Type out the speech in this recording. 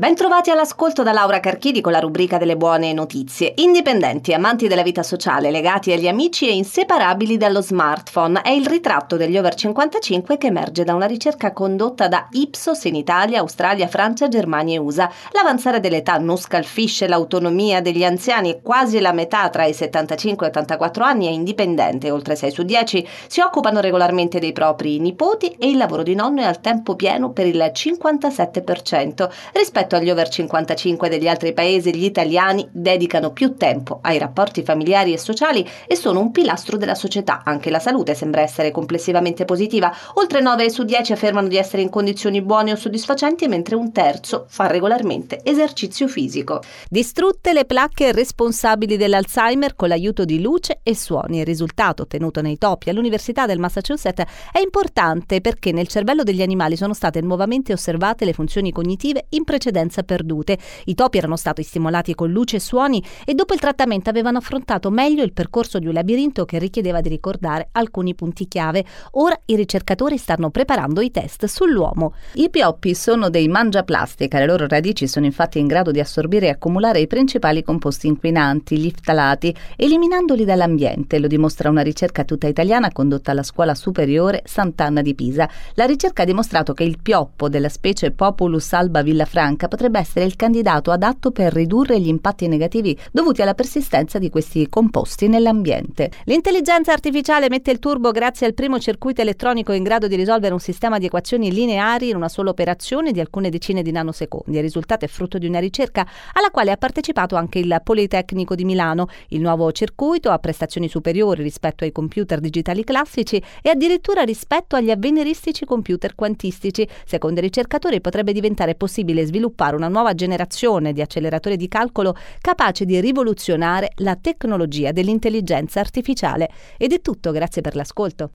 Bentrovati all'ascolto da Laura Carchidi con la rubrica delle buone notizie. Indipendenti, amanti della vita sociale, legati agli amici e inseparabili dallo smartphone è il ritratto degli over 55 che emerge da una ricerca condotta da Ipsos in Italia, Australia, Francia, Germania e USA. L'avanzare dell'età non scalfisce l'autonomia degli anziani e quasi la metà tra i 75 e 84 anni è indipendente, oltre 6 su 10 si occupano regolarmente dei propri nipoti e il lavoro di nonno è al tempo pieno per il 57% rispetto rispetto agli over 55 degli altri paesi, gli italiani dedicano più tempo ai rapporti familiari e sociali e sono un pilastro della società. Anche la salute sembra essere complessivamente positiva. Oltre 9 su 10 affermano di essere in condizioni buone o soddisfacenti, mentre un terzo fa regolarmente esercizio fisico. Distrutte le placche responsabili dell'Alzheimer con l'aiuto di luce e suoni. Il risultato ottenuto nei topi all'Università del Massachusetts è importante perché nel cervello degli animali sono state nuovamente osservate le funzioni cognitive in precedenza precedenza perdute. I topi erano stati stimolati con luce e suoni e dopo il trattamento avevano affrontato meglio il percorso di un labirinto che richiedeva di ricordare alcuni punti chiave. Ora i ricercatori stanno preparando i test sull'uomo. I pioppi sono dei mangiaplastica, le loro radici sono infatti in grado di assorbire e accumulare i principali composti inquinanti, gli ftalati, eliminandoli dall'ambiente, lo dimostra una ricerca tutta italiana condotta alla scuola superiore Sant'Anna di Pisa. La ricerca ha dimostrato che il pioppo della specie Populus alba villafranca bianca potrebbe essere il candidato adatto per ridurre gli impatti negativi dovuti alla persistenza di questi composti nell'ambiente. L'intelligenza artificiale mette il turbo grazie al primo circuito elettronico in grado di risolvere un sistema di equazioni lineari in una sola operazione di alcune decine di nanosecondi. Il risultato è frutto di una ricerca alla quale ha partecipato anche il Politecnico di Milano. Il nuovo circuito ha prestazioni superiori rispetto ai computer digitali classici e addirittura rispetto agli avveniristici computer quantistici. Secondo i ricercatori potrebbe diventare possibile sviluppare sviluppare una nuova generazione di acceleratori di calcolo capace di rivoluzionare la tecnologia dell'intelligenza artificiale. Ed è tutto, grazie per l'ascolto.